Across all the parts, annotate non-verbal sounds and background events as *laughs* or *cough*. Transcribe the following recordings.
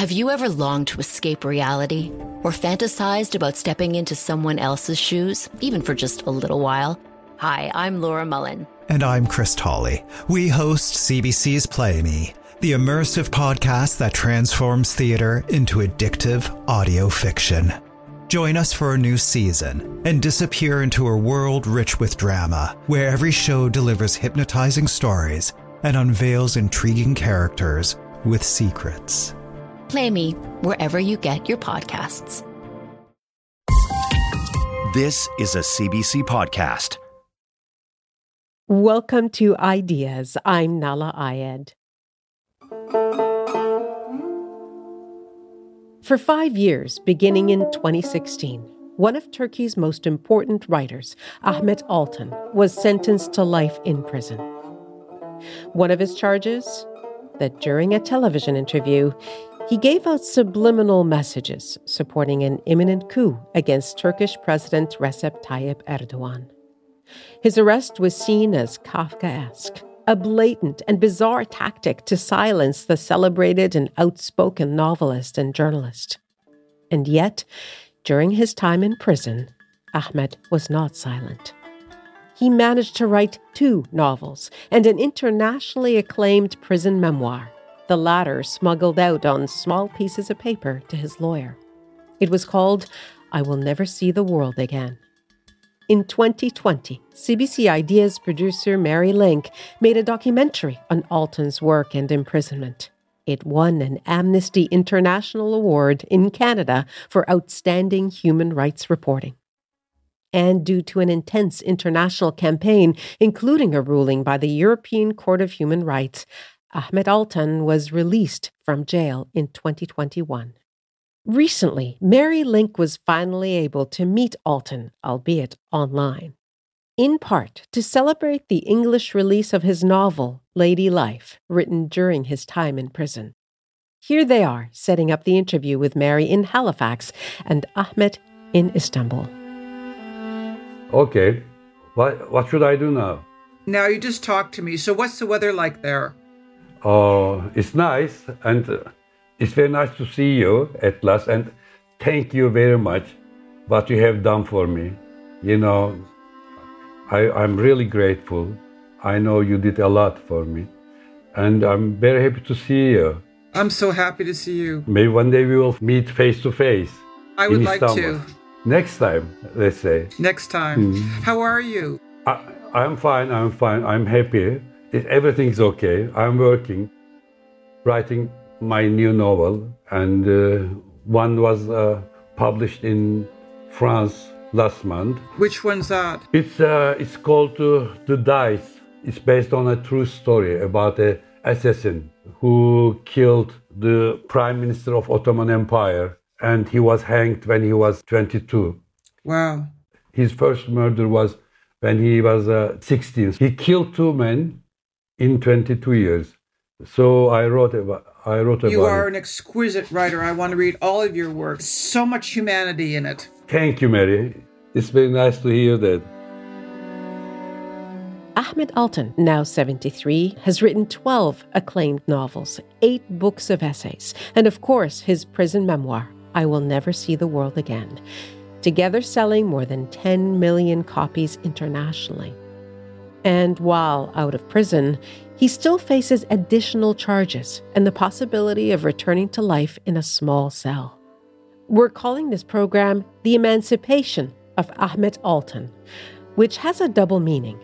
Have you ever longed to escape reality or fantasized about stepping into someone else's shoes, even for just a little while? Hi, I'm Laura Mullin. And I'm Chris Tolley. We host CBC's Play Me, the immersive podcast that transforms theater into addictive audio fiction. Join us for a new season and disappear into a world rich with drama, where every show delivers hypnotizing stories and unveils intriguing characters with secrets. Play Me wherever you get your podcasts. This is a CBC podcast. Welcome to Ideas. I'm Nahlah Ayed. For five years, beginning in 2016, one of Turkey's most important writers, Ahmet Altan, was sentenced to life in prison. One of his charges? That during a television interview, he gave out subliminal messages supporting an imminent coup against Turkish President Recep Tayyip Erdogan. His arrest was seen as Kafkaesque a blatant and bizarre tactic to silence the celebrated and outspoken novelist and journalist. And yet, during his time in prison, Ahmet was not silent. He managed to write two novels and an internationally acclaimed prison memoir, the latter smuggled out on small pieces of paper to his lawyer. It was called I Will Never See the World Again in 2020, CBC Ideas producer Mary Lynk made a documentary on Altan's work and imprisonment. It won an Amnesty International Award in Canada for outstanding human rights reporting. And due to an intense international campaign, including a ruling by the European Court of Human Rights, Ahmet Altan was released from jail in 2021. Recently, Mary Lynk was finally able to meet Altan, albeit online. In part to celebrate the English release of his novel, Lady Life, written during his time in prison. Here they are, setting up the interview with Mary in Halifax and Ahmet in Istanbul. Okay, what, what should I do now? Now you just talk to me. So, what's the weather like there? Oh, it's nice and. Uh, it's very nice to see you at last, and thank you very much what you have done for me. You know, I, I'm really grateful. I know you did a lot for me, and I'm very happy to see you. I'm so happy to see you. Maybe one day we will meet face to face. I would like to. Next time, let's say. Next time. Mm. How are you? I, I'm fine. I'm fine. I'm happy. Everything's okay. I'm working, writing my new novel, and uh, one was uh, published in France last month. Which one's that? It's uh, it's called uh, The Dice. It's based on a true story about a assassin who killed the prime minister of Ottoman Empire, and he was hanged when he was 22. Wow. His first murder was when he was uh, 16. He killed two men in 22 years. So I wrote about I wrote about You are it. an exquisite writer. I want to read all of your work. So much humanity in it. Thank you, Mary. It's very nice to hear that. Ahmet Altan, now 73, has written 12 acclaimed novels, eight books of essays, and of course his prison memoir, I Will Never See the World Again, together selling more than 10 million copies internationally. And while out of prison, he still faces additional charges and the possibility of returning to life in a small cell. We're calling this program The Emancipation of Ahmet Altan, which has a double meaning.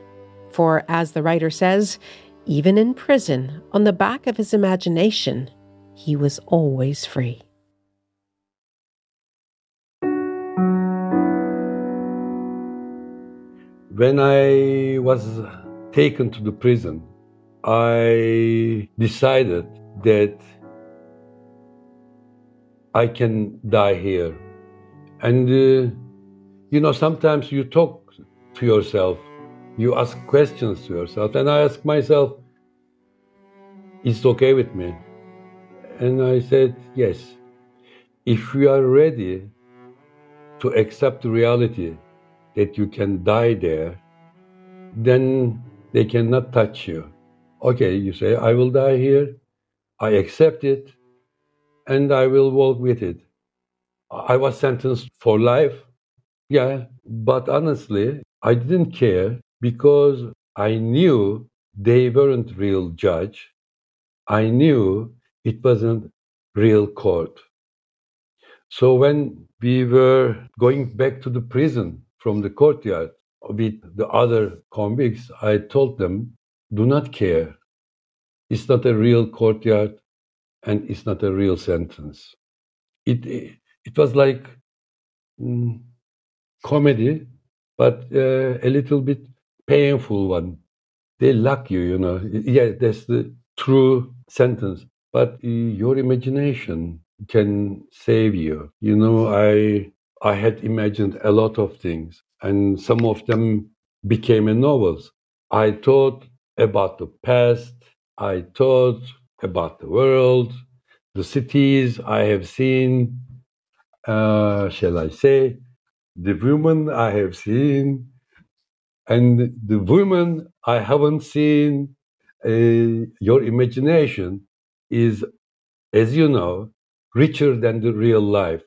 For, as the writer says, even in prison, on the back of his imagination, he was always free. When I was taken to the prison, I decided that I can die here. And, uh, you know, sometimes you talk to yourself, you ask questions to yourself, and I ask myself, is it okay with me? And I said, yes. If you are ready to accept reality that you can die there, then they cannot touch you okay, you say, I will die here. I accept it. and I will walk with it. I was sentenced for life. Yeah, but honestly, I didn't care because I knew they weren't real judge. I knew it wasn't real court. So when we were going back to the prison from the courtyard with the other convicts, I told them, do not care. It's not a real courtyard and it's not a real sentence. It, it was like mm, comedy, but uh, a little bit painful one. They lock you, you know. Yeah, that's the true sentence. But uh, your imagination can save you. You know, I I had imagined a lot of things, and some of them became novels. I thought about the past. I thought about the world, the cities I have seen. Uh, shall I say, the women I have seen, and the women I haven't seen. Uh, your imagination is, as you know, richer than the real life.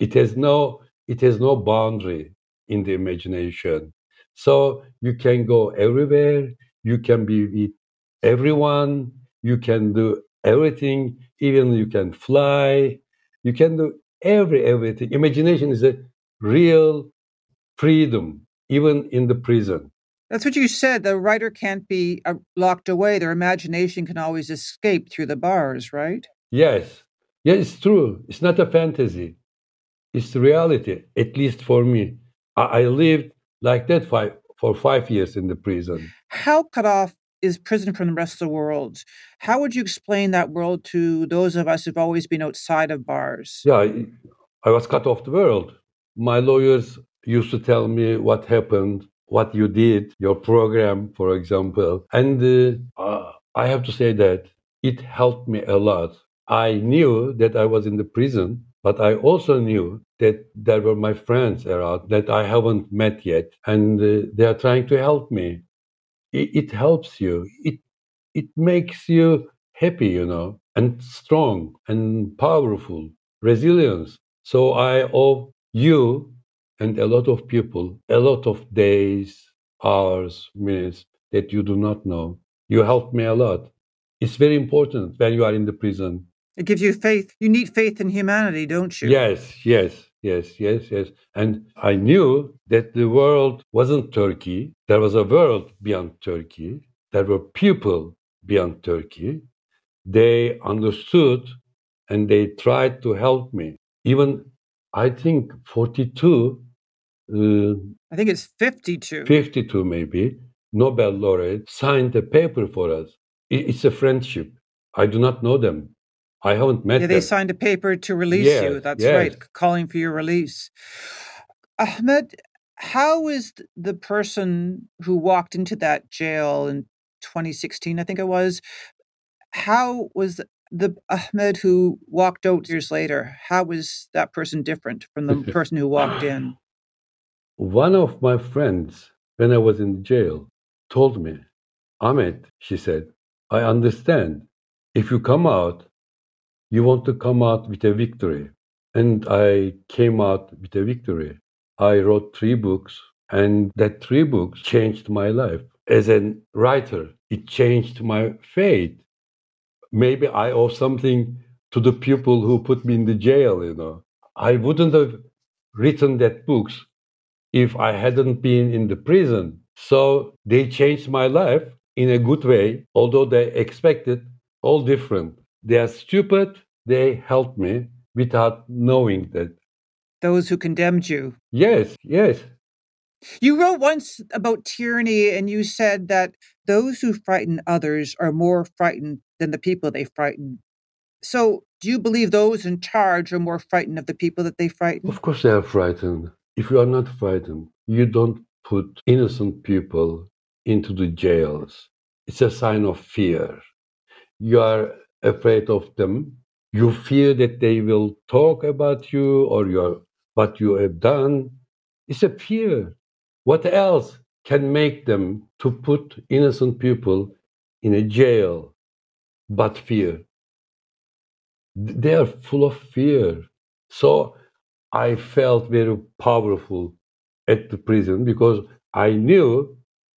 It has no it has no boundary in the imagination. So you can go everywhere, you can be with everyone, you can do everything, even you can fly, you can do every everything. Imagination is a real freedom, even in the prison. That's what you said. The writer can't be uh, locked away. Their imagination can always escape through the bars, right? Yes. Yeah, it's true. It's not a fantasy. It's the reality, at least for me. I, I lived like that five, for five years in the prison. How cut off is prison from the rest of the world? How would you explain that world to those of us who've always been outside of bars? Yeah, I, I was cut off the world. My lawyers used to tell me what happened, what you did, your program, for example. And uh, I have to say that it helped me a lot I knew that I was in the prison, but I also knew that there were my friends around that I haven't met yet, and uh, they are trying to help me. It, it helps you. It it makes you happy, you know, and strong and powerful, resilience. So I owe you and a lot of people a lot of days, hours, minutes that you do not know. You helped me a lot. It's very important when you are in the prison it gives you faith. You need faith in humanity, don't you? Yes, yes, yes, yes, yes. And I knew that the world wasn't Turkey. There was a world beyond Turkey. There were people beyond Turkey. They understood and they tried to help me. Even, I think, 42. Uh, I think it's 52. 52, maybe. Nobel laureate signed a paper for us. It's a friendship. I do not know them. I haven't met yeah, them. They signed a paper to release yes, you. That's yes. right, calling for your release. Ahmet, how is the person who walked into that jail in 2016, I think it was, how was the Ahmet who walked out years later, how was that person different from the *laughs* person who walked in? One of my friends, when I was in jail, told me, Ahmet, she said, I understand. If you come out, you want to come out with a victory. And I came out with a victory. I wrote three books, and that three books changed my life. As a writer, it changed my fate. Maybe I owe something to the people who put me in the jail, you know. I wouldn't have written that books if I hadn't been in the prison. So they changed my life in a good way, although they expected all different. They are stupid. They helped me without knowing that. Those who condemned you. Yes, yes. You wrote once about tyranny and you said that those who frighten others are more frightened than the people they frighten. So, do you believe those in charge are more frightened of the people that they frighten? Of course, they are frightened. If you are not frightened, you don't put innocent people into the jails. It's a sign of fear. You are afraid of them. You fear that they will talk about you or your what you have done. It's a fear. What else can make them to put innocent people in a jail but fear? they are full of fear. So I felt very powerful at the prison because I knew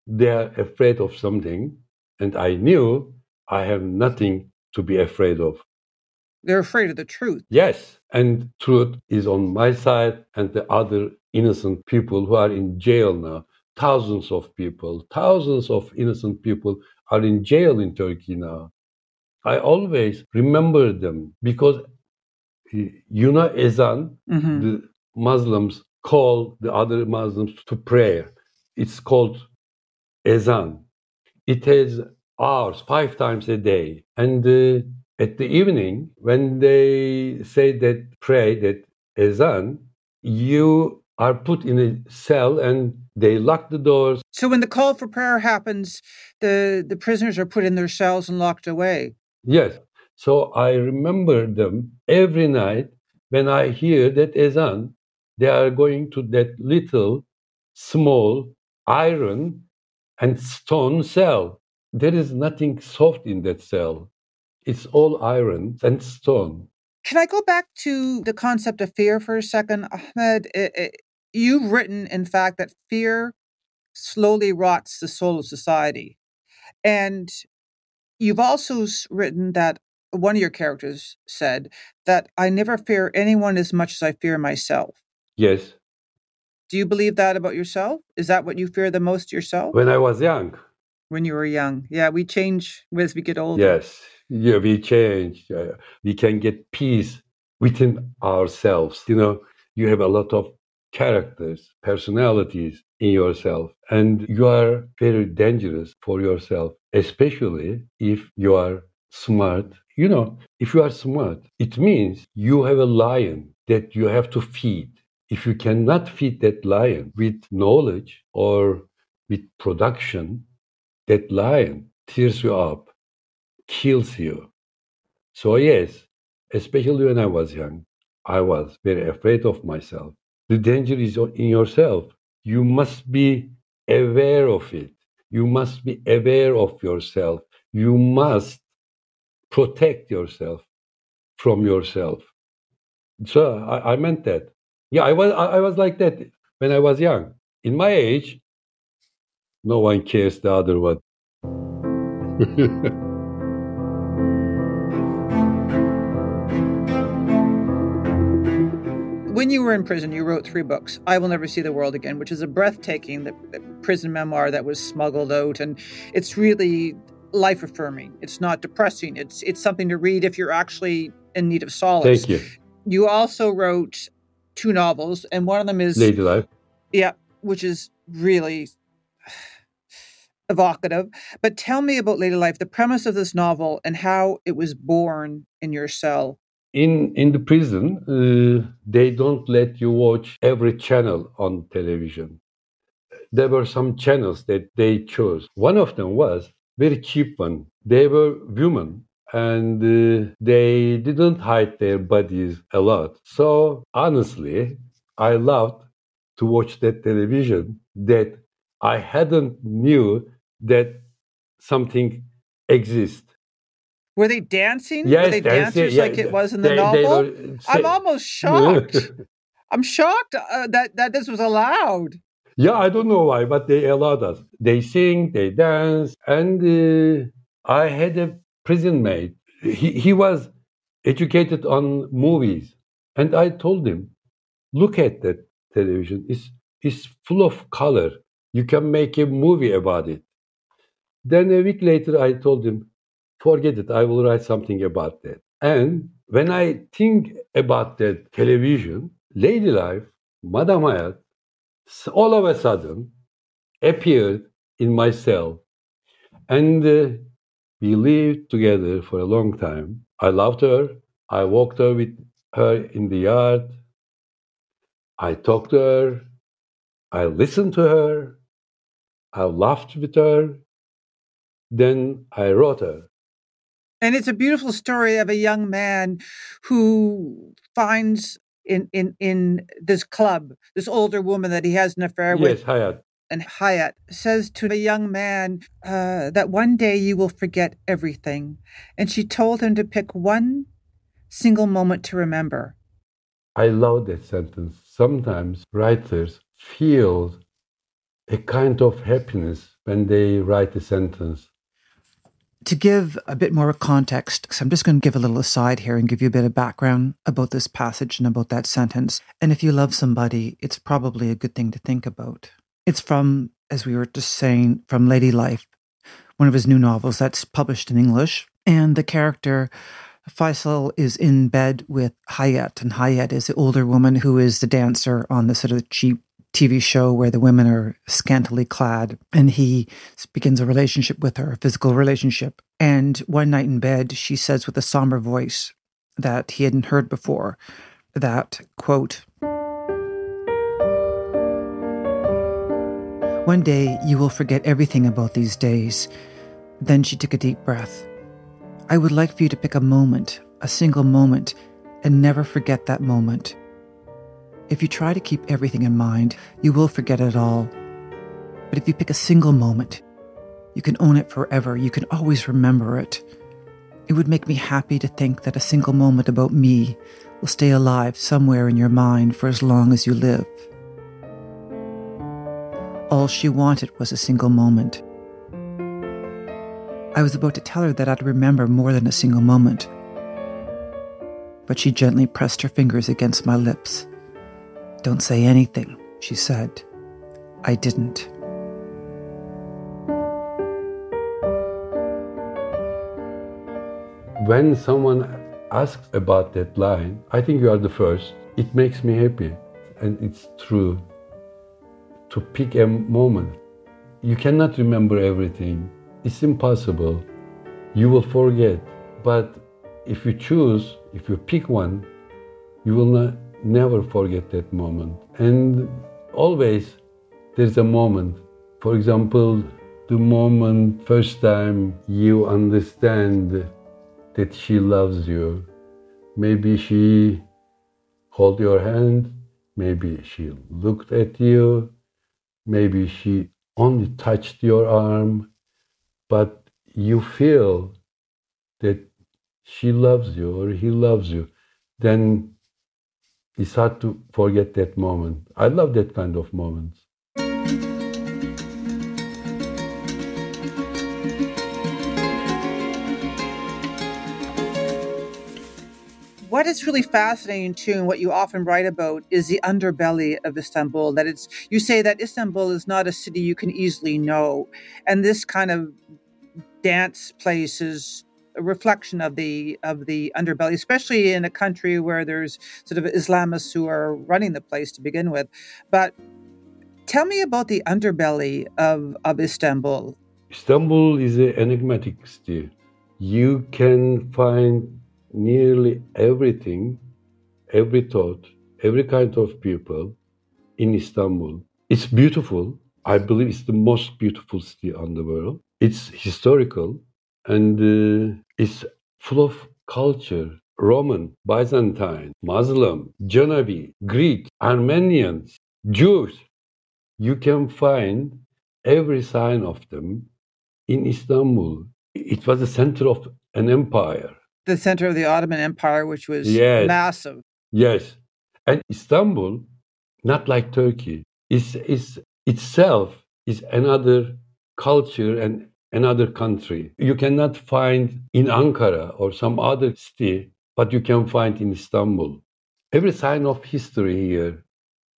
they are afraid of something, and I knew I have nothing to be afraid of. They're afraid of the truth. Yes, and truth is on my side, and the other innocent people who are in jail now. Thousands of people, thousands of innocent people are in jail in Turkey now. I always remember them because you know ezan, mm-hmm. the Muslims call the other Muslims to prayer. It's called ezan. It has hours, five times a day. And uh, at the evening, when they say that pray, that azan, you are put in a cell and they lock the doors. So when the call for prayer happens, the, the prisoners are put in their cells and locked away. Yes. So I remember them every night when I hear that azan, they are going to that little, small iron and stone cell. There is nothing soft in that cell. It's all iron and stone. Can I go back to the concept of fear for a second, Ahmet? It, it, you've written, in fact, that fear slowly rots the soul of society. And you've also written that one of your characters said that I never fear anyone as much as I fear myself. Yes. Do you believe that about yourself? Is that what you fear the most yourself? When I was young. When you were young. Yeah, we change as we get older. Yes. Yeah, we change. Uh, we can get peace within ourselves. You know, you have a lot of characters, personalities in yourself, and you are very dangerous for yourself, especially if you are smart you know, if you are smart, it means you have a lion that you have to feed. If you cannot feed that lion with knowledge or with production, that lion tears you up, kills you. So, yes, especially when I was young, I was very afraid of myself. The danger is in yourself. You must be aware of it. You must be aware of yourself. You must protect yourself from yourself. So I, I meant that. Yeah, I was I, I was like that when I was young. In my age, no one cares the other one. *laughs* when you were in prison, you wrote three books. I Will Never See the World Again, which is a breathtaking the, the prison memoir that was smuggled out. And it's really life affirming. It's not depressing. It's it's something to read if you're actually in need of solace. Thank you. You also wrote two novels, and one of them is Lady Life. Yeah, which is really evocative. But tell me about Lady Life, the premise of this novel, and how it was born in your cell. In in the prison, uh, they don't let you watch every channel on television. There were some channels that they chose. One of them was very cheap one. They were women and uh, they didn't hide their bodies a lot. So honestly, I loved to watch that television that I hadn't knew that something exists. Were they dancing? Yes, were they dancing, dancers yeah, like it was in the they, novel? They were, I'm almost *laughs* shocked. I'm shocked uh, that that this was allowed. Yeah, I don't know why, but they allowed us. They sing, they dance, and uh, I had a prison mate. He, he was educated on movies, and I told him, look at that television. It's, it's full of color. You can make a movie about it. Then a week later, I told him, forget it. I will write something about that. And when I think about that television, Lady Life, Madame Hayat, all of a sudden appeared in my cell. And uh, we lived together for a long time. I loved her. I walked her with her in the yard. I talked to her. I listened to her. I laughed with her. Then I wrote her. And it's a beautiful story of a young man who finds in in in this club, this older woman that he has an affair yes, with. Yes, Hayat. And Hayat says to a young man uh, that one day you will forget everything. And she told him to pick one single moment to remember. I love that sentence. Sometimes writers feel a kind of happiness when they write a sentence. To give a bit more context, so I'm just going to give a little aside here and give you a bit of background about this passage and about that sentence. And if you love somebody, it's probably a good thing to think about. It's from, as we were just saying, from Lady Life, one of his new novels that's published in English. And the character Fazil is in bed with Hayat, and Hayat is the older woman who is the dancer on the sort of cheap TV show where the women are scantily clad, and he begins a relationship with her, a physical relationship. And one night in bed, she says with a somber voice that he hadn't heard before that, quote, One day you will forget everything about these days. Then she took a deep breath. I would like for you to pick a moment, a single moment, and never forget that moment. If you try to keep everything in mind, you will forget it all. But if you pick a single moment, you can own it forever. You can always remember it. It would make me happy to think that a single moment about me will stay alive somewhere in your mind for as long as you live. All she wanted was a single moment. I was about to tell her that I'd remember more than a single moment. But she gently pressed her fingers against my lips. Don't say anything, she said. I didn't. When someone asks about that line, I think you are the first. It makes me happy. And it's true. To pick a moment. You cannot remember everything it's impossible. You will forget. But if you choose, if you pick one, you will not, never forget that moment. And always there's a moment. For example, the moment first time you understand that she loves you. Maybe she hold your hand, maybe she looked at you, maybe she only touched your arm, but you feel that she loves you or he loves you, then it's hard to forget that moment. I love that kind of moments. what is really fascinating too, and what you often write about, is the underbelly of Istanbul. That it's you say that Istanbul is not a city you can easily know, and this kind of dance place is a reflection of the of the underbelly, especially in a country where there's sort of Islamists who are running the place to begin with. But tell me about the underbelly of, of Istanbul. Istanbul is an enigmatic city. You can find nearly everything, every thought, every kind of people in Istanbul. It's beautiful. I believe it's the most beautiful city on the world. It's historical and uh, it's full of culture. Roman, Byzantine, Muslim, Genovese, Greek, Armenians, Jews. You can find every sign of them in Istanbul. It was the center of an empire. The center of the Ottoman Empire, which was yes. massive. Yes. And Istanbul, not like Turkey, is, is itself is another culture and another country. You cannot find in Ankara or some other city, but you can find in Istanbul. Every sign of history here.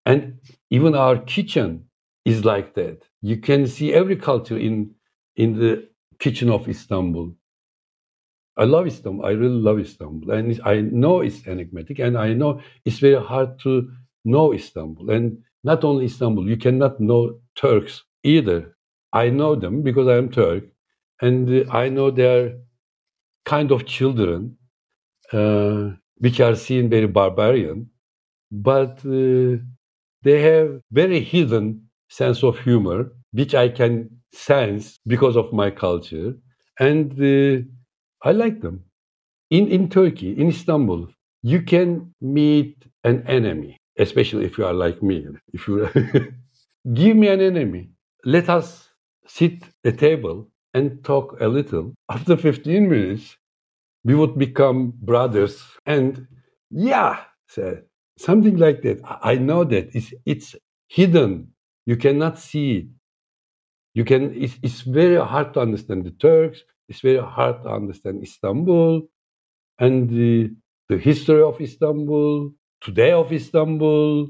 And even our kitchen is like that. You can see every culture in, in the kitchen of Istanbul. I love Istanbul. I really love Istanbul. And I know it's enigmatic and I know it's very hard to know Istanbul. And not only Istanbul, you cannot know Turks either. I know them because I am Turk, and I know their kind of children, uh, which are seen very barbarian, but uh, they have very hidden sense of humor, which I can sense because of my culture, and uh, I like them. In in Turkey, in Istanbul, you can meet an enemy, especially if you are like me. If you *laughs* give me an enemy, let us sit a table and talk a little. *laughs* After 15 minutes, we would become brothers. And yeah, something like that. I know that it's, it's hidden. You cannot see it. You can. It's, it's very hard to understand the Turks. It's very hard to understand Istanbul and the, the history of Istanbul, today of Istanbul,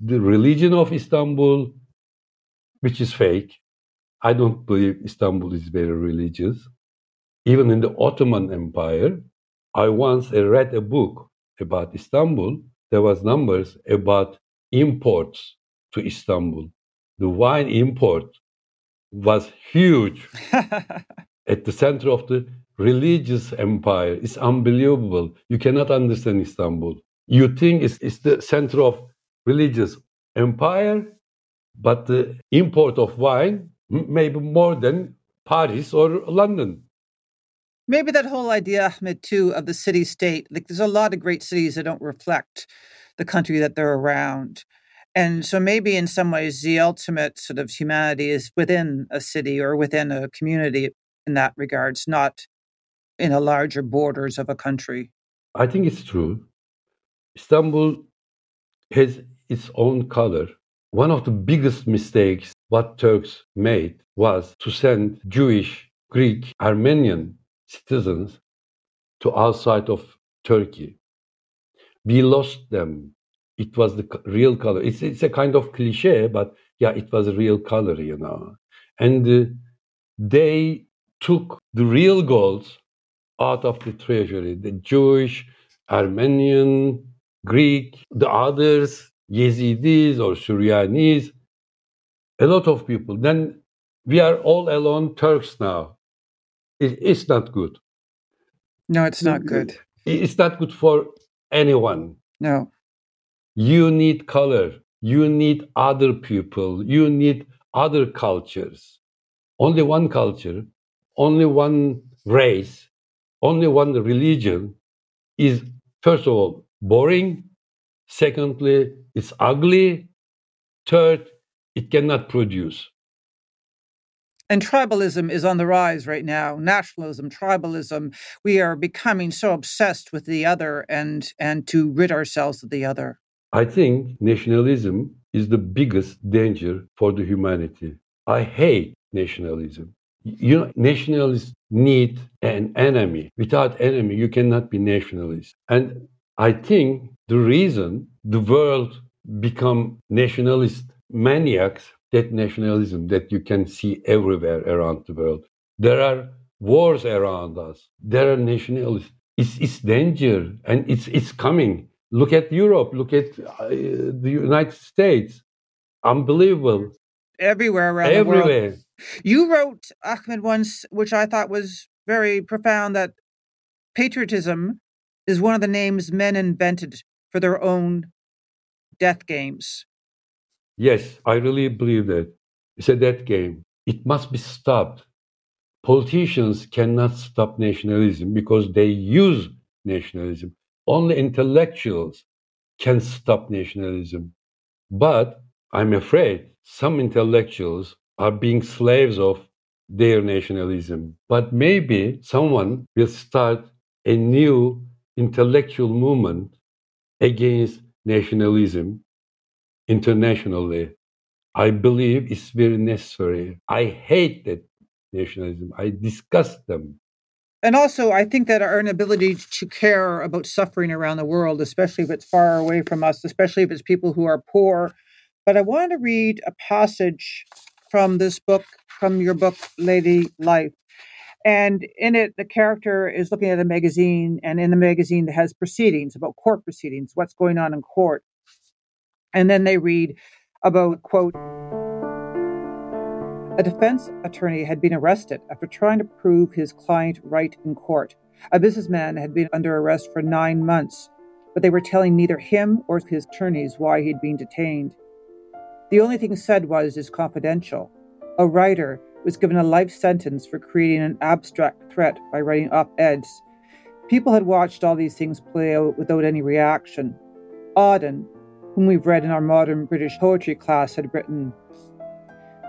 the religion of Istanbul, which is fake. I don't believe Istanbul is very religious. Even in the Ottoman Empire, I once read a book about Istanbul. There was numbers about imports to Istanbul. The wine import was huge *laughs* at the center of the religious empire. It's unbelievable. You cannot understand Istanbul. You think it's, it's the center of religious empire, but the import of wine maybe more than Paris or London. Maybe that whole idea, Ahmet, too, of the city state. Like, there's a lot of great cities that don't reflect the country that they're around. And so maybe in some ways, the ultimate sort of humanity is within a city or within a community in that regards, not in a larger borders of a country. I think it's true. Istanbul has its own color. One of the biggest mistakes what Turks made was to send Jewish, Greek, Armenian citizens to outside of Turkey. We lost them. It was the real color. It's, it's a kind of cliche, but yeah, it was a real color, you know. And uh, they took the real goals out of the treasury the Jewish, Armenian, Greek, the others, Yazidis or Syrianis, a lot of people. Then we are all alone Turks now. It, it's not good. No, it's not good. It's not good for anyone. No. You need color. You need other people. You need other cultures. Only one culture, only one race, only one religion is, first of all, boring. Secondly, it's ugly. Third, it cannot produce. And tribalism is on the rise right now. Nationalism, tribalism. We are becoming so obsessed with the other and, and to rid ourselves of the other. I think nationalism is the biggest danger for the humanity. I hate nationalism. You know, nationalists need an enemy. Without enemy, you cannot be nationalist. And I think the reason the world become nationalist maniacs, that nationalism that you can see everywhere around the world. There are wars around us. There are nationalists. It's, it's danger and it's, it's coming. Look at Europe. Look at uh, the United States. Unbelievable. Everywhere around Everywhere. the world. You wrote, Ahmet, once, which I thought was very profound, that patriotism is one of the names men invented for their own death games. Yes, I really believe that. It's a death game. It must be stopped. Politicians cannot stop nationalism because they use nationalism. Only intellectuals can stop nationalism. But I'm afraid some intellectuals are being slaves of their nationalism. But maybe someone will start a new intellectual movement against nationalism internationally. I believe it's very necessary. I hate that nationalism. I disgust them. And also, I think that our inability to care about suffering around the world, especially if it's far away from us, especially if it's people who are poor. But I want to read a passage from this book, from your book, Lady Life. And in it, the character is looking at a magazine, and in the magazine, it has proceedings about court proceedings, what's going on in court. And then they read about, quote, a defense attorney had been arrested after trying to prove his client right in court. A businessman had been under arrest for nine months, but they were telling neither him or his attorneys why he'd been detained. The only thing said was is confidential. A writer was given a life sentence for creating an abstract threat by writing op eds. People had watched all these things play out without any reaction. Auden, whom we've read in our modern British poetry class, had written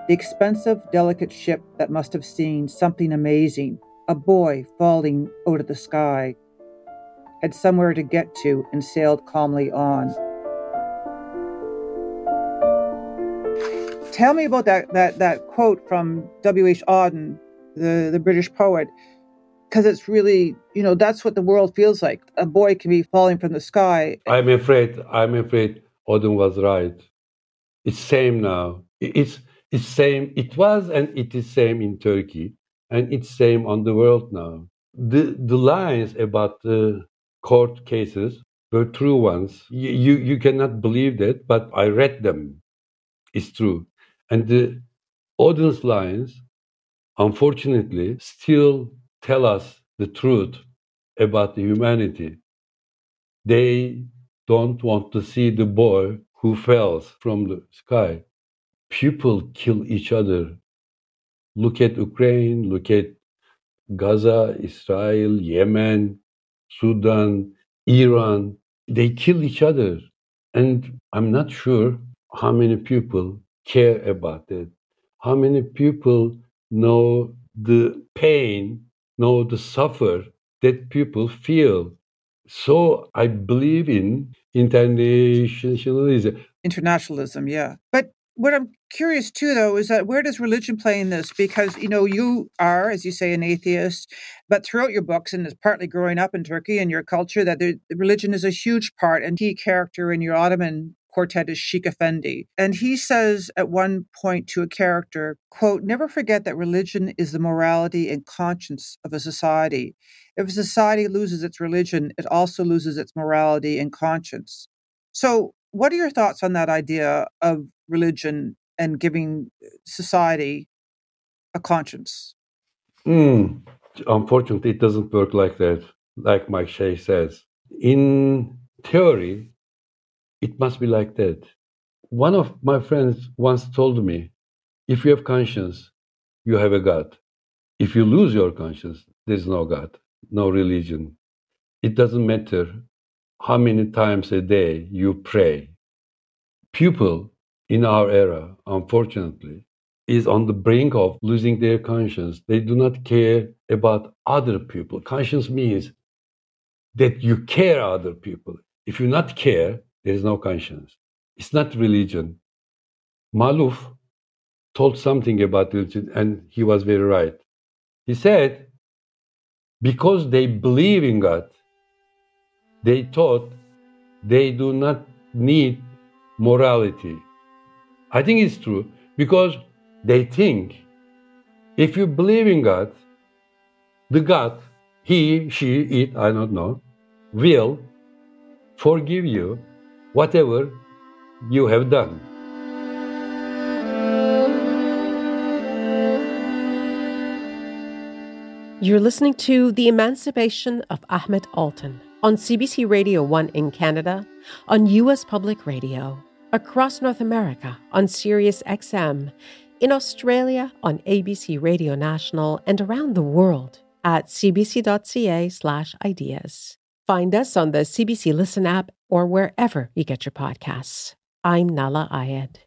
The expensive, delicate ship that must have seen something amazing a boy falling out of the sky, had somewhere to get to and sailed calmly on. Tell me about that that that quote from W.H. Auden, the, the British poet, because it's really, you know, that's what the world feels like. A boy can be falling from the sky. I'm afraid, I'm afraid Auden was right. It's same now. It's it's same. It was and it is same in Turkey, and it's same on the world now. The the lines about the court cases were true ones. You you, you cannot believe that, but I read them. It's true, and the Auden's lines, unfortunately, still tell us the truth about the humanity. They don't want to see the boy who falls from the sky. People kill each other. Look at Ukraine, look at Gaza, Israel, Yemen, Sudan, Iran. They kill each other. And I'm not sure how many people care about it? How many people know the pain know the suffer that people feel. So I believe in internationalism. Internationalism, yeah. But what I'm curious too, though, is that where does religion play in this? Because you know you are, as you say, an atheist, but throughout your books, and it's partly growing up in Turkey and your culture, that the, religion is a huge part and key character in your Ottoman quartet is Sheikh Effendi. And he says at one point to a character, quote, never forget that religion is the morality and conscience of a society. If a society loses its religion, it also loses its morality and conscience. So, what are your thoughts on that idea of religion and giving society a conscience? Mm, unfortunately, it doesn't work like that, like Mike Shea says. In theory, it must be like that. One of my friends once told me if you have conscience, you have a God. If you lose your conscience, there's no God, no religion. It doesn't matter how many times a day you pray. People in our era, unfortunately, is on the brink of losing their conscience. They do not care about other people. Conscience means that you care other people. If you not care, there is no conscience. It's not religion. Maalouf told something about religion, and he was very right. He said, because they believe in God, they thought they do not need morality. I think it's true because they think if you believe in God, the God, he, she, it, I don't know, will forgive you whatever you have done. You're listening to The Emancipation of Ahmet Altan on CBC Radio 1 in Canada, on U.S. Public Radio, across North America on Sirius XM, in Australia on ABC Radio National, and around the world at cbc.ca/ideas. Find us on the CBC Listen app or wherever you get your podcasts. I'm Nahlah Ayed.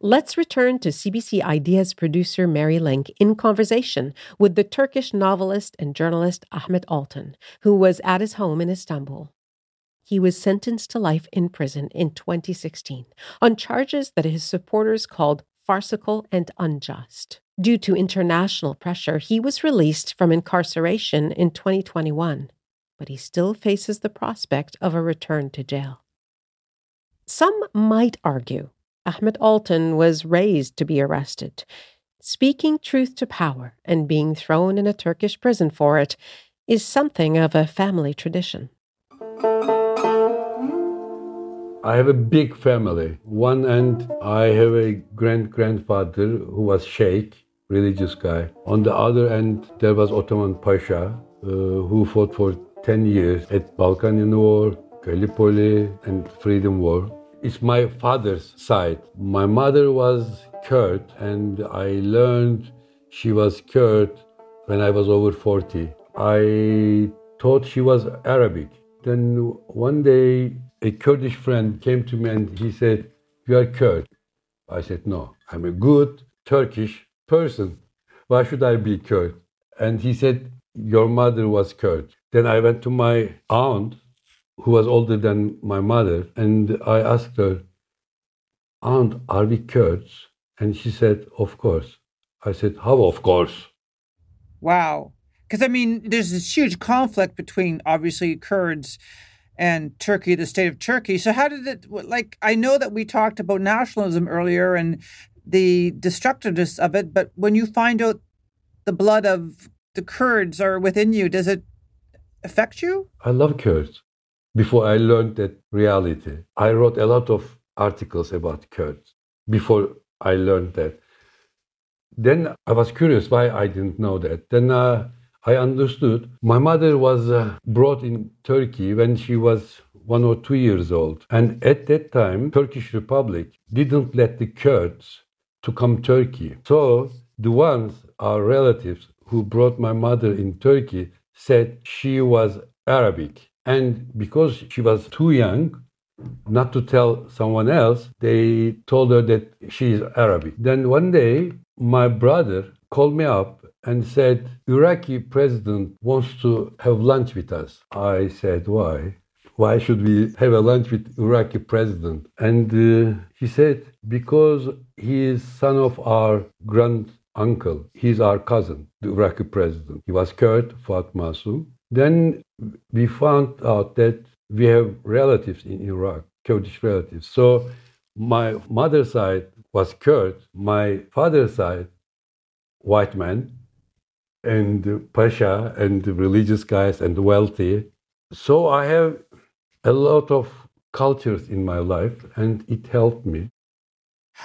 Let's return to CBC Ideas producer Mary Lynk in conversation with the Turkish novelist and journalist Ahmet Altan, who was at his home in Istanbul. He was sentenced to life in prison in 2016 on charges that his supporters called farcical and unjust. Due to international pressure, he was released from incarceration in 2021, but he still faces the prospect of a return to jail. Some might argue Ahmet Altan was raised to be arrested. Speaking truth to power and being thrown in a Turkish prison for it is something of a family tradition. I have a big family. One end, I have a grand grandfather who was sheikh, religious guy. On the other end, there was Ottoman Pasha, uh, who fought for 10 years at Balkan War, Gallipoli, and Freedom War. It's my father's side. My mother was Kurd, and I learned she was Kurd when I was over 40. I thought she was Arabic. Then one day, a Kurdish friend came to me and he said, You are Kurd. I said, No, I'm a good Turkish person. Why should I be Kurd? And he said, Your mother was Kurd. Then I went to my aunt, who was older than my mother, and I asked her, Aunt, are we Kurds? And she said, Of course. I said, How of course? Wow. Because, I mean, there's this huge conflict between obviously Kurds and Turkey, the state of Turkey. So, how did it, like, I know that we talked about nationalism earlier and the destructiveness of it, but when you find out the blood of the Kurds are within you, does it affect you? I love Kurds. Before I learned that reality, I wrote a lot of articles about Kurds before I learned that. Then I was curious why I didn't know that. Then uh, I understood. My mother was uh, brought in Turkey when she was one or two years old. And at that time, Turkish Republic didn't let the Kurds to come Turkey. So the ones, our relatives who brought my mother in Turkey, said she was Arabic. And because she was too young not to tell someone else, they told her that she is Arabic. Then one day, my brother called me up and said, Iraqi president wants to have lunch with us. I said, why? Why should we have a lunch with Iraqi president? And uh, he said, because he is son of our grand uncle. He's our cousin, the Iraqi president. He was Kurd, Fuat Masum. Then we found out that we have relatives in Iraq, Kurdish relatives. So my mother's side was Kurd, my father's side, white man, and Pasha, and religious guys, and wealthy. So I have a lot of cultures in my life, and it helped me.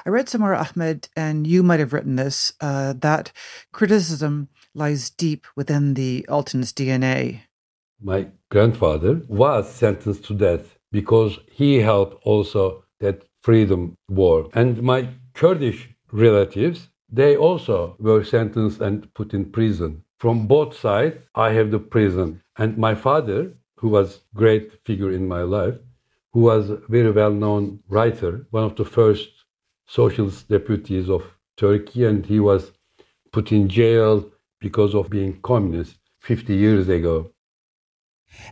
I read somewhere, Ahmet, and you might have written this, uh, that criticism lies deep within the Altan's DNA. My grandfather was sentenced to death because he helped also that freedom war. And my Kurdish relatives, they also were sentenced and put in prison. From both sides, I have the prison. And my father, who was great figure in my life, who was a very well-known writer, one of the first socialist deputies of Turkey, and he was put in jail because of being communist 50 years ago.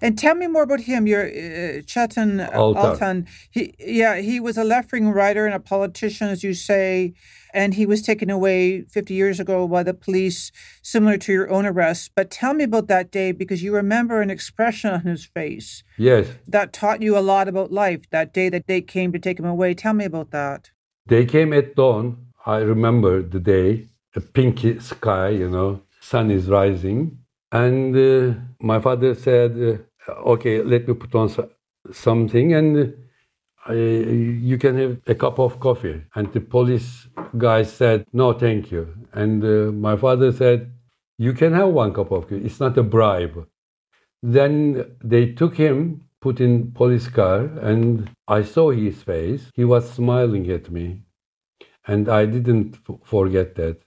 And tell me more about him. Your uh, Çetin Altan. Altan. He, yeah, he was a left-wing writer and a politician, as you say, and he was taken away 50 years ago by the police, similar to your own arrest. But tell me about that day because you remember an expression on his face. Yes. That taught you a lot about life. That day that they came to take him away. Tell me about that. They came at dawn. I remember the day, a pinky sky, you know, sun is rising and uh, my father said, uh, "Okay, let me put on something, and I, you can have a cup of coffee." And the police guy said, "No, thank you." And uh, my father said, "You can have one cup of coffee. It's not a bribe." Then they took him, put in police car, and I saw his face. He was smiling at me, and I didn't forget that.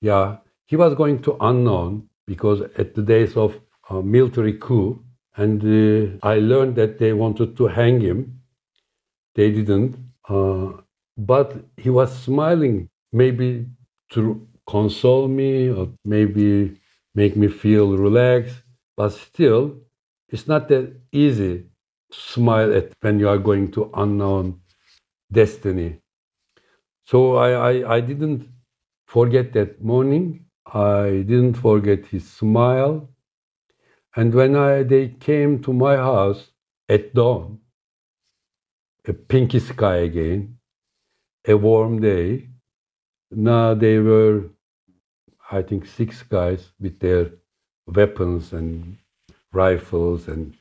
Yeah, he was going to unknown because at the days of uh, military coup, and uh, I learned that they wanted to hang him. They didn't, uh, but he was smiling, maybe to console me or maybe make me feel relaxed. But still, it's not that easy to smile at when you are going to unknown destiny. So I, I, I didn't forget that morning I didn't forget his smile. And when I, they came to my house at dawn, a pinky sky again, a warm day. Now they were, I think, six guys with their weapons and rifles and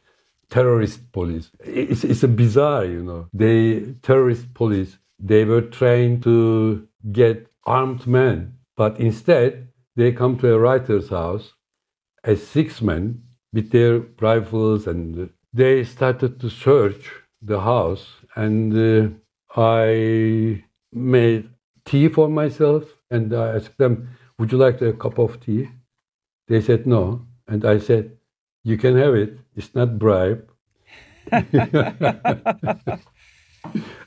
terrorist police. It's, it's a bizarre, you know. They terrorist police. They were trained to get armed men But instead, they come to a writer's house as six men with their rifles and they started to search the house and uh, I made tea for myself and I asked them, Would you like a cup of tea? They said no. And I said, You can have it. It's not bribe. *laughs* *laughs*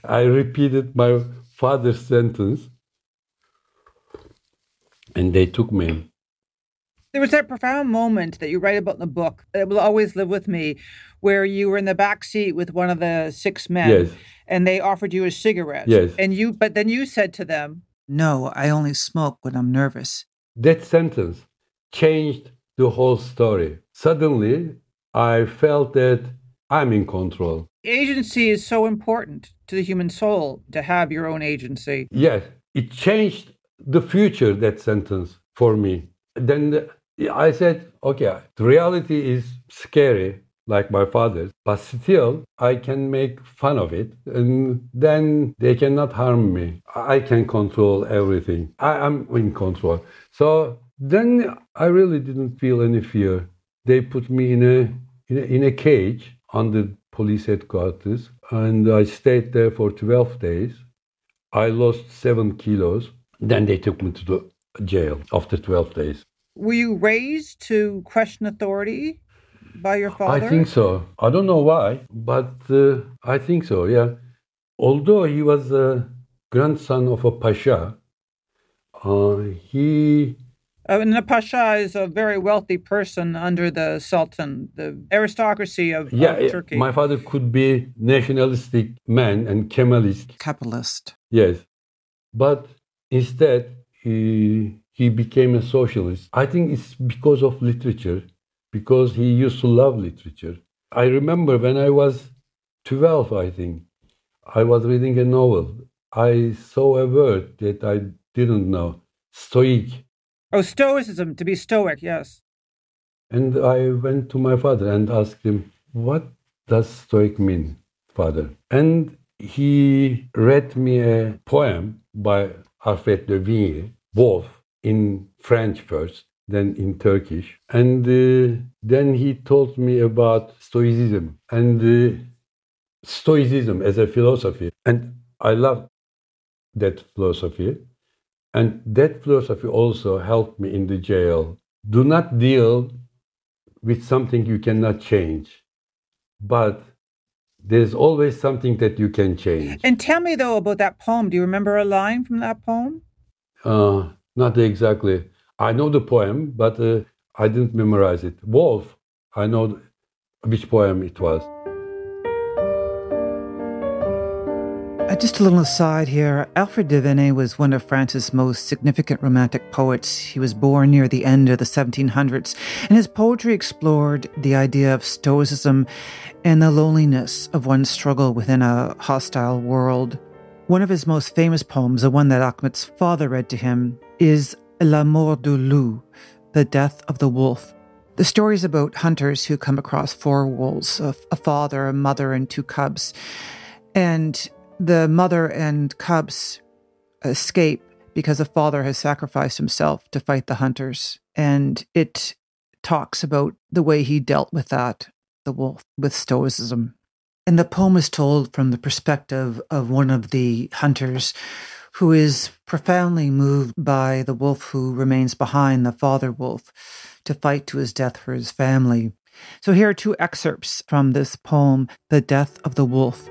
I repeated my father's sentence and they took me. There was that profound moment that you write about in the book that will always live with me, where you were in the back seat with one of the six men, yes. and they offered you a cigarette. Yes. And you, but then you said to them, "No, I only smoke when I'm nervous." That sentence changed the whole story. Suddenly, I felt that I'm in control. Agency is so important to the human soul to have your own agency. Yes, it changed the future, that sentence for me. Then I said, okay, the reality is scary, like my father's, but still I can make fun of it, and then they cannot harm me. I can control everything. I am in control. So then I really didn't feel any fear. They put me in a in a, in a cage under police headquarters, and I stayed there for 12 days. I lost seven kilos. Then they took me to the jail after 12 days. Were you raised to question authority by your father? I think so. I don't know why, but uh, I think so, yeah. Although he was a grandson of a pasha, uh, he. Uh, and the pasha is a very wealthy person under the sultan, the aristocracy of, yeah, of Turkey. My father could be nationalistic man and Kemalist. Capitalist. Yes. But instead, he he became a socialist. I think it's because of literature, because he used to love literature. I remember when I was 12, I think, I was reading a novel. I saw a word that I didn't know stoic. Oh, stoicism, to be stoic, yes. And I went to my father and asked him, What does stoic mean, father? And he read me a poem by Alfred de Vigny, Wolf in French first, then in Turkish. And uh, then he told me about Stoicism and uh, Stoicism as a philosophy. And I love that philosophy. And that philosophy also helped me in the jail. Do not deal with something you cannot change, but there's always something that you can change. And tell me though about that poem. Do you remember a line from that poem? Uh, not exactly. I know the poem, but uh, I didn't memorize it. Wolf, I know which poem it was. Uh, just a little aside here. Alfred de Vigny was one of France's most significant romantic poets. He was born near the end of the 1700s, and his poetry explored the idea of stoicism and the loneliness of one's struggle within a hostile world. One of his most famous poems, the one that Ahmet's father read to him, is La mort du loup, the death of the wolf. The story is about hunters who come across four wolves a, a father, a mother, and two cubs. And the mother and cubs escape because the father has sacrificed himself to fight the hunters. And it talks about the way he dealt with that, the wolf, with stoicism. And the poem is told from the perspective of one of the hunters who is profoundly moved by the wolf who remains behind, the father wolf, to fight to his death for his family. So here are two excerpts from this poem, The Death of the Wolf.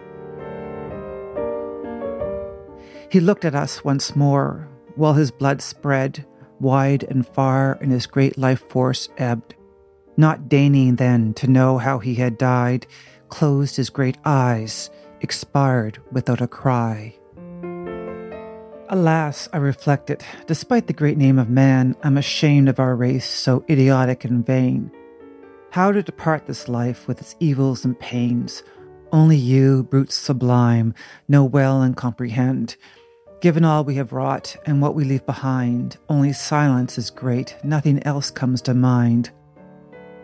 He looked at us once more, while his blood spread wide and far and his great life force ebbed. Not deigning then to know how he had died, closed his great eyes, expired without a cry. Alas, I reflected, despite the great name of man, I'm ashamed of our race so idiotic and vain. How to depart this life with its evils and pains, only you, brutes sublime, know well and comprehend. Given all we have wrought and what we leave behind, only silence is great, nothing else comes to mind.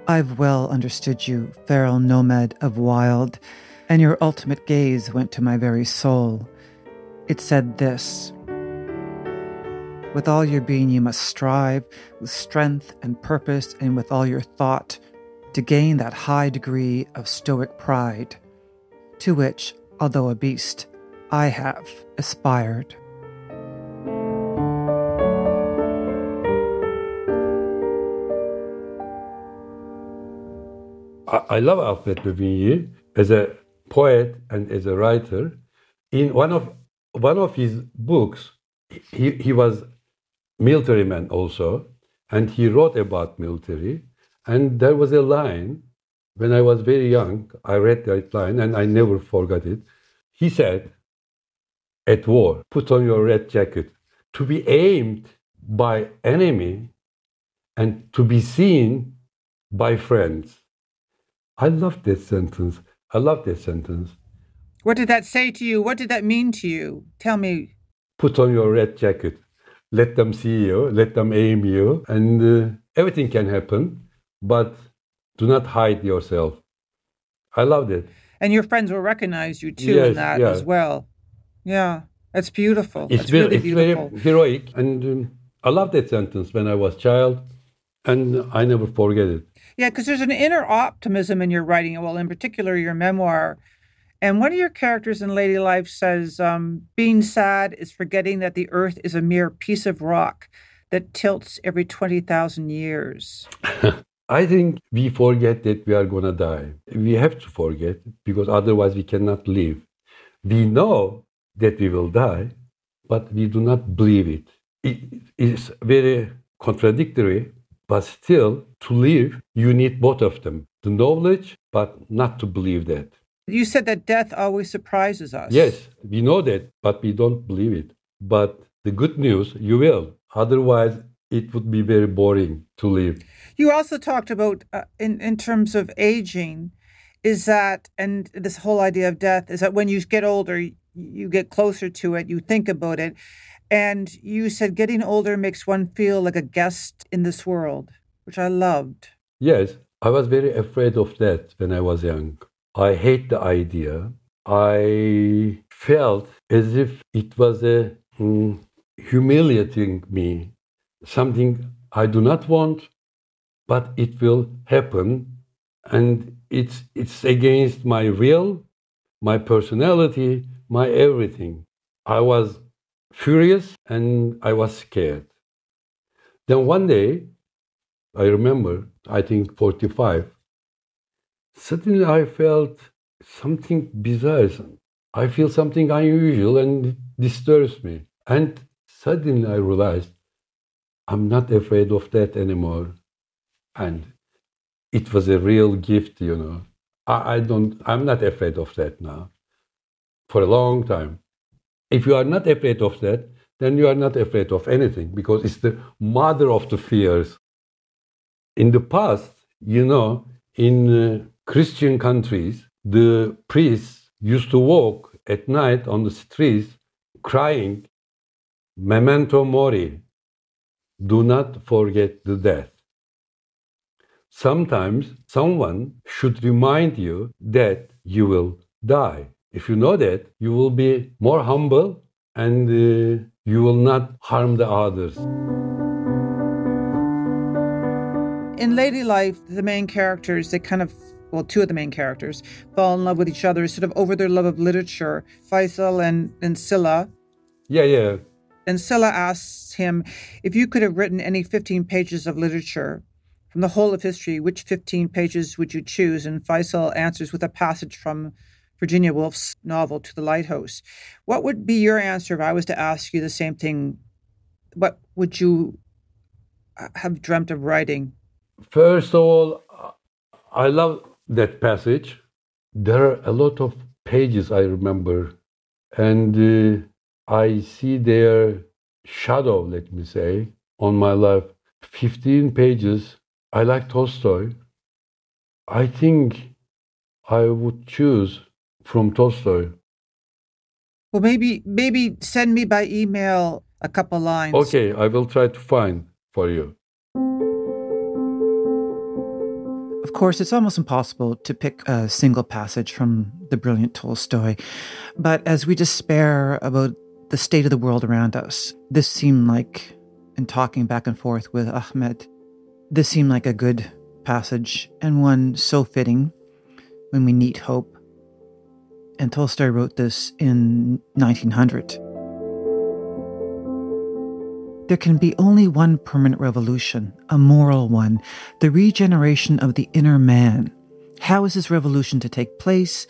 I've well understood you, feral nomad of wild, and your ultimate gaze went to my very soul. It said this With all your being, you must strive with strength and purpose and with all your thought to gain that high degree of stoic pride, to which, although a beast, I have aspired. I love Alfred de Vigny as a poet and as a writer. In one of one of his books, he, he was military man also, and he wrote about military. And there was a line when I was very young. I read that line and I never forgot it. He said, "At war, put on your red jacket to be aimed by enemy and to be seen by friends." I love that sentence. I love that sentence. What did that say to you? What did that mean to you? Tell me. Put on your red jacket. Let them see you. Let them aim you. And uh, everything can happen, but do not hide yourself. I loved it. And your friends will recognize you too yes, in that yeah. as well. Yeah, that's beautiful. It's, that's very, really it's beautiful. very heroic. And um, I loved that sentence when I was child, and I never forget it. Yeah, because there's an inner optimism in your writing. Well, in particular, your memoir. And one of your characters in Lady Life says, um, being sad is forgetting that the earth is a mere piece of rock that tilts every 20,000 years. *laughs* I think we forget that we are going to die. We have to forget because otherwise we cannot live. We know that we will die, but we do not believe it. It is very contradictory but still, to live, you need both of them the knowledge, but not to believe that. You said that death always surprises us. Yes, we know that, but we don't believe it. But the good news, you will. Otherwise, it would be very boring to live. You also talked about, uh, in, in terms of aging, is that, and this whole idea of death, is that when you get older, you get closer to it, you think about it. And you said getting older makes one feel like a guest in this world, which I loved. Yes, I was very afraid of that when I was young. I hate the idea. I felt as if it was a mm, humiliating me, something I do not want, but it will happen, and it's it's against my will, my personality, my everything. I was furious and I was scared. Then one day, I remember, I think 45, suddenly I felt something bizarre. I feel something unusual and disturbs me. And suddenly I realized I'm not afraid of that anymore. And it was a real gift, you know. I, I don't, I'm not afraid of that now for a long time. If you are not afraid of that, then you are not afraid of anything because it's the mother of the fears. In the past, you know, in uh, Christian countries, the priests used to walk at night on the streets crying, Memento mori, do not forget the death. Sometimes someone should remind you that you will die. If you know that, you will be more humble and uh, you will not harm the others. In Lady Life, the main characters, they kind of well, two of the main characters fall in love with each other, sort of over their love of literature. Fazil and, and Sila. Yeah, yeah. And Sila asks him if you could have written any 15 pages of literature from the whole of history, which 15 pages would you choose? And Fazil answers with a passage from Virginia Woolf's novel To the Lighthouse. What would be your answer if I was to ask you the same thing? What would you have dreamt of writing? First of all, I love that passage. There are a lot of pages I remember, and uh, I see their shadow, let me say, on my life. 15 pages. I like Tolstoy. I think I would choose from Tolstoy. Well, maybe maybe send me by email a couple lines. Okay, I will try to find for you. Of course, it's almost impossible to pick a single passage from the brilliant Tolstoy. But as we despair about the state of the world around us, this seemed like in talking back and forth with Ahmet, this seemed like a good passage and one so fitting when we need hope. And Tolstoy wrote this in 1900. There can be only one permanent revolution, a moral one, the regeneration of the inner man. How is this revolution to take place?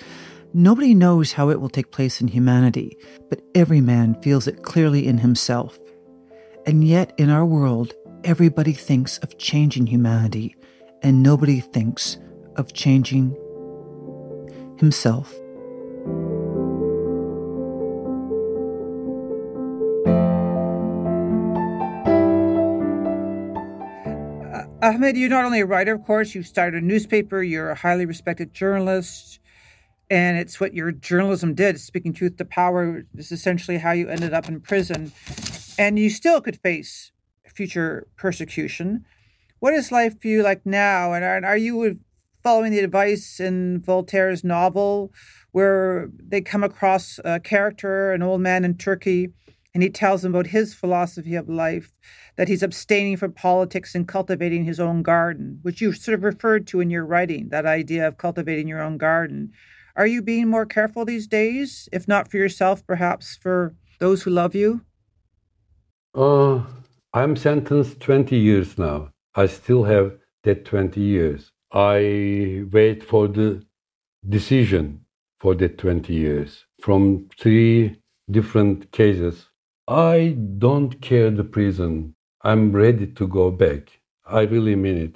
Nobody knows how it will take place in humanity, but every man feels it clearly in himself. And yet, in our world, everybody thinks of changing humanity, and nobody thinks of changing himself. Ahmet, you're not only a writer, of course, you started a newspaper, you're a highly respected journalist, and it's what your journalism did. Speaking truth to power is essentially how you ended up in prison. And you still could face future persecution. What is life for you like now? And are, are you following the advice in Voltaire's novel where they come across a character, an old man in Turkey, and he tells them about his philosophy of life, that he's abstaining from politics and cultivating his own garden, which you sort of referred to in your writing, that idea of cultivating your own garden. Are you being more careful these days? If not for yourself, perhaps for those who love you? Uh, I'm sentenced 20 years now. I still have that 20 years. I wait for the decision for that 20 years from three different cases. I don't care the prison. I'm ready to go back. I really mean it.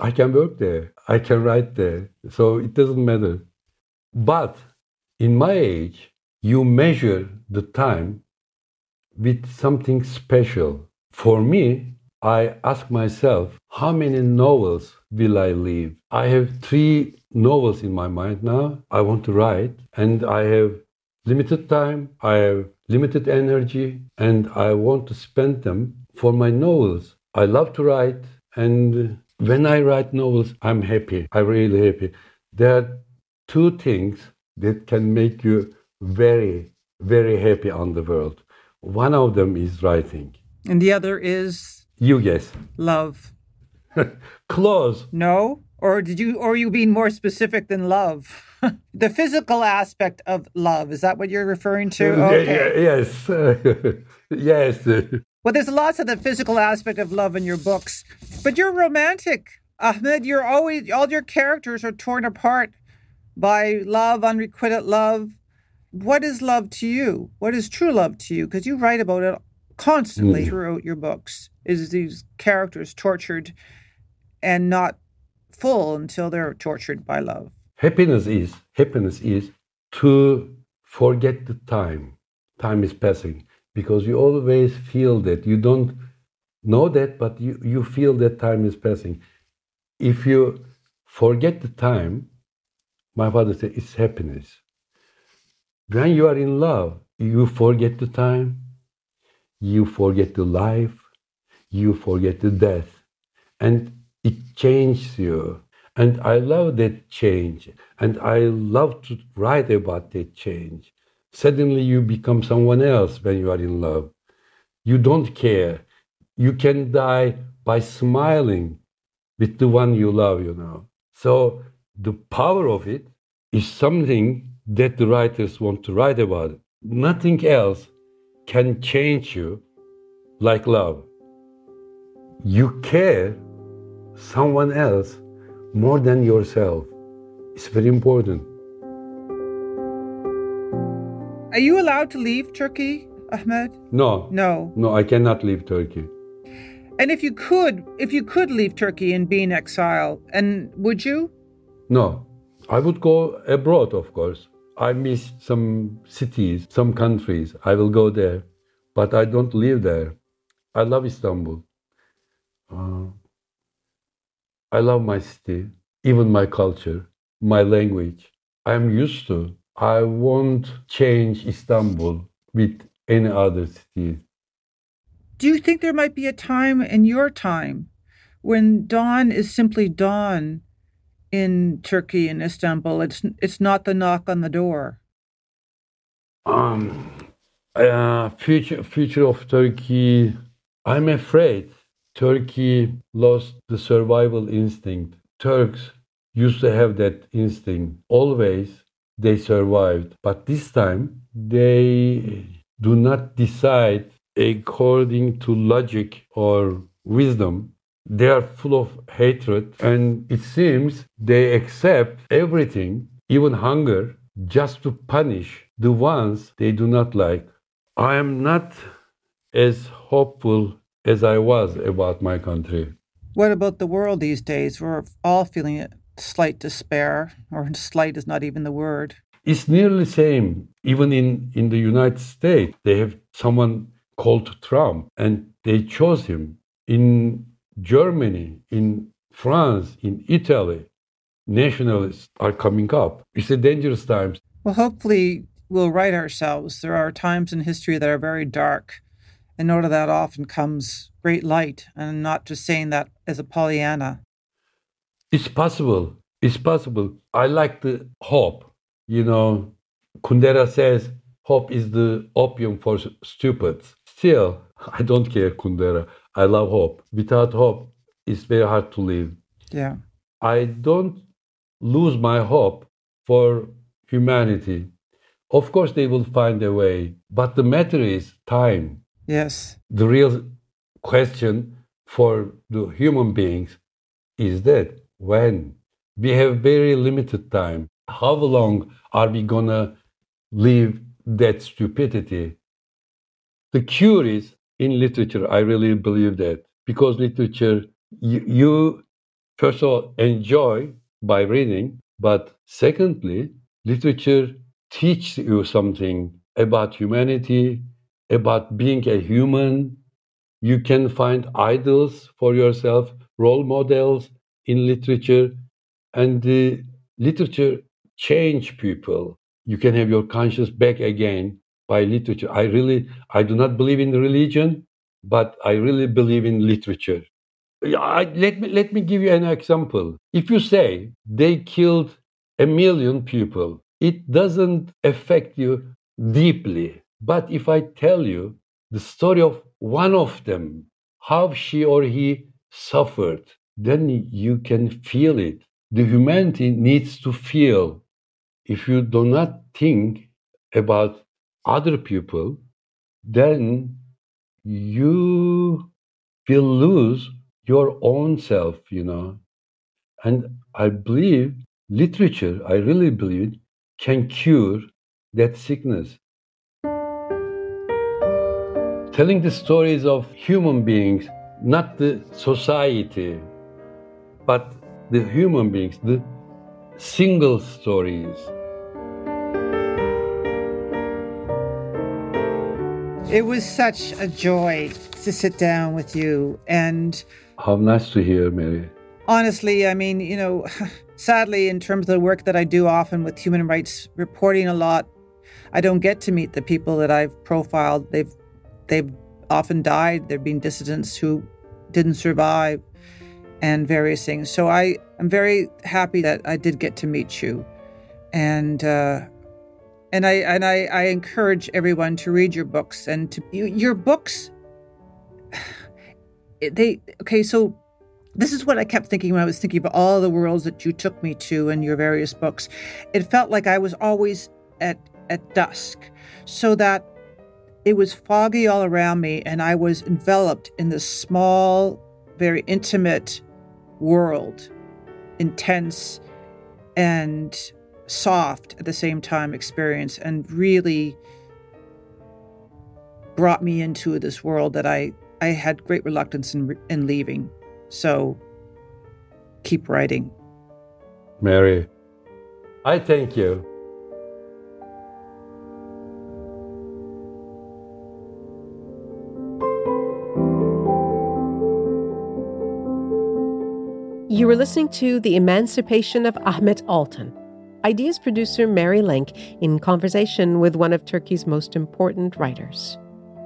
I can work there. I can write there. So it doesn't matter. But in my age, you measure the time with something special. For me, I ask myself, how many novels will I leave? I have three novels in my mind now. I want to write, and I have limited time, I have limited energy, and I want to spend them for my novels. I love to write, and when I write novels, I'm happy. I'm really happy. There are two things that can make you very, very happy on the world. One of them is writing. And the other is? You guess. Love. *laughs* Close. No? Or did you or are you being more specific than love? *laughs* the physical aspect of love, is that what you're referring to? Okay. yes. *laughs* yes. Well, there's lots of the physical aspect of love in your books, but you're romantic. Ahmet, you're always all your characters are torn apart by love, unrequited love. What is love to you? What is true love to you? Because you write about it constantly mm. throughout your books. Is these characters tortured and not full until they're tortured by love? Happiness is happiness is to forget the time. Time is passing because you always feel that you don't know that, but you, you feel that time is passing. If you forget the time, my father said, it's happiness. When you are in love, you forget the time, you forget the life, you forget the death, and it changes you. And I love that change, and I love to write about that change. Suddenly, you become someone else when you are in love. You don't care. You can die by smiling with the one you love, you know. So the power of it is something that the writers want to write about. Nothing else can change you like love. You care someone else more than yourself. It's very important. Are you allowed to leave Turkey, Ahmet? No. No. No, I cannot leave Turkey. And if you could, if you could leave Turkey and be in exile, and would you? No, I would go abroad, of course. I miss some cities, some countries. I will go there, but I don't live there. I love Istanbul. Uh, I love my city, even my culture, my language. I'm used to. I won't change Istanbul with any other city. Do you think there might be a time in your time when dawn is simply dawn in Turkey in Istanbul. It's it's not the knock on the door. Um, uh, future future of Turkey. I'm afraid Turkey lost the survival instinct. Turks used to have that instinct. Always they survived. But this time they do not decide according to logic or wisdom. They are full of hatred, and it seems they accept everything, even hunger, just to punish the ones they do not like. I am not as hopeful as I was about my country. What about the world these days? We're all feeling a slight despair, or slight is not even the word. It's nearly the same. Even in, in the United States, they have someone called Trump, and they chose him. In Germany, in France, in Italy, nationalists are coming up. It's a dangerous time. Well, hopefully, we'll right ourselves. There are times in history that are very dark, and out of that often comes great light. And I'm not just saying that as a Pollyanna. It's possible. It's possible. I like the hope. You know, Kundera says hope is the opium for stupids. Still, *laughs* I don't care, Kundera. I love hope. Without hope, it's very hard to live. Yeah. I don't lose my hope for humanity. Of course, they will find a way, but the matter is time. Yes. The real question for the human beings is that when we have very limited time, how long are we gonna live that stupidity? The cure is in literature. I really believe that because literature, you, you first of all enjoy by reading, but secondly, literature teaches you something about humanity, about being a human. You can find idols for yourself, role models in literature, and the literature change people. You can have your conscience back again by literature. I really, I do not believe in religion, but I really believe in literature. I, let me let me give you an example. If you say they killed a million people, it doesn't affect you deeply. But if I tell you the story of one of them, how she or he suffered, then you can feel it. The humanity needs to feel. If you do not think about other people, then you will lose your own self, you know. And I believe literature, I really believe, can cure that sickness. Telling the stories of human beings, not the society, but the human beings, the single stories. It was such a joy to sit down with you and how nice to hear, Mary. Honestly, I mean, you know, *laughs* sadly, in terms of the work that I do often with human rights reporting a lot, I don't get to meet the people that I've profiled. They've they've often died. There've been dissidents who didn't survive and various things. So I am very happy that I did get to meet you. And uh, and I and I, I encourage everyone to read your books and to your books *sighs* they okay so this is what I kept thinking when I was thinking about all the worlds that you took me to in your various books. It felt like I was always at at dusk, so that it was foggy all around me, and I was enveloped in this small, very intimate world, intense and soft at the same time experience, and really brought me into this world that I I had great reluctance in, in leaving. So keep writing. Mary, I thank you. You were listening to The Emancipation of Ahmet Altan, Ideas producer Mary Lynk in conversation with one of Turkey's most important writers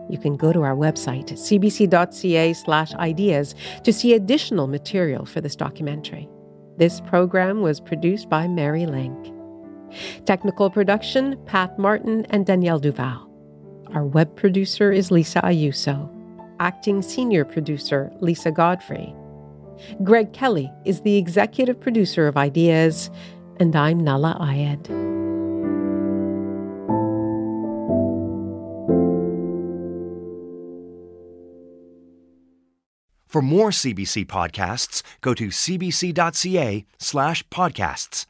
you can go to our website, cbc.ca slash ideas, to see additional material for this documentary. This program was produced by Mary Lynk. Technical production, Pat Martin and Danielle Duval. Our web producer is Lisa Ayuso. acting senior producer Lisa Godfrey. Greg Kelly is the executive producer of Ideas, and I'm Nahlah Ayed. For more CBC podcasts, go to cbc.ca slash podcasts.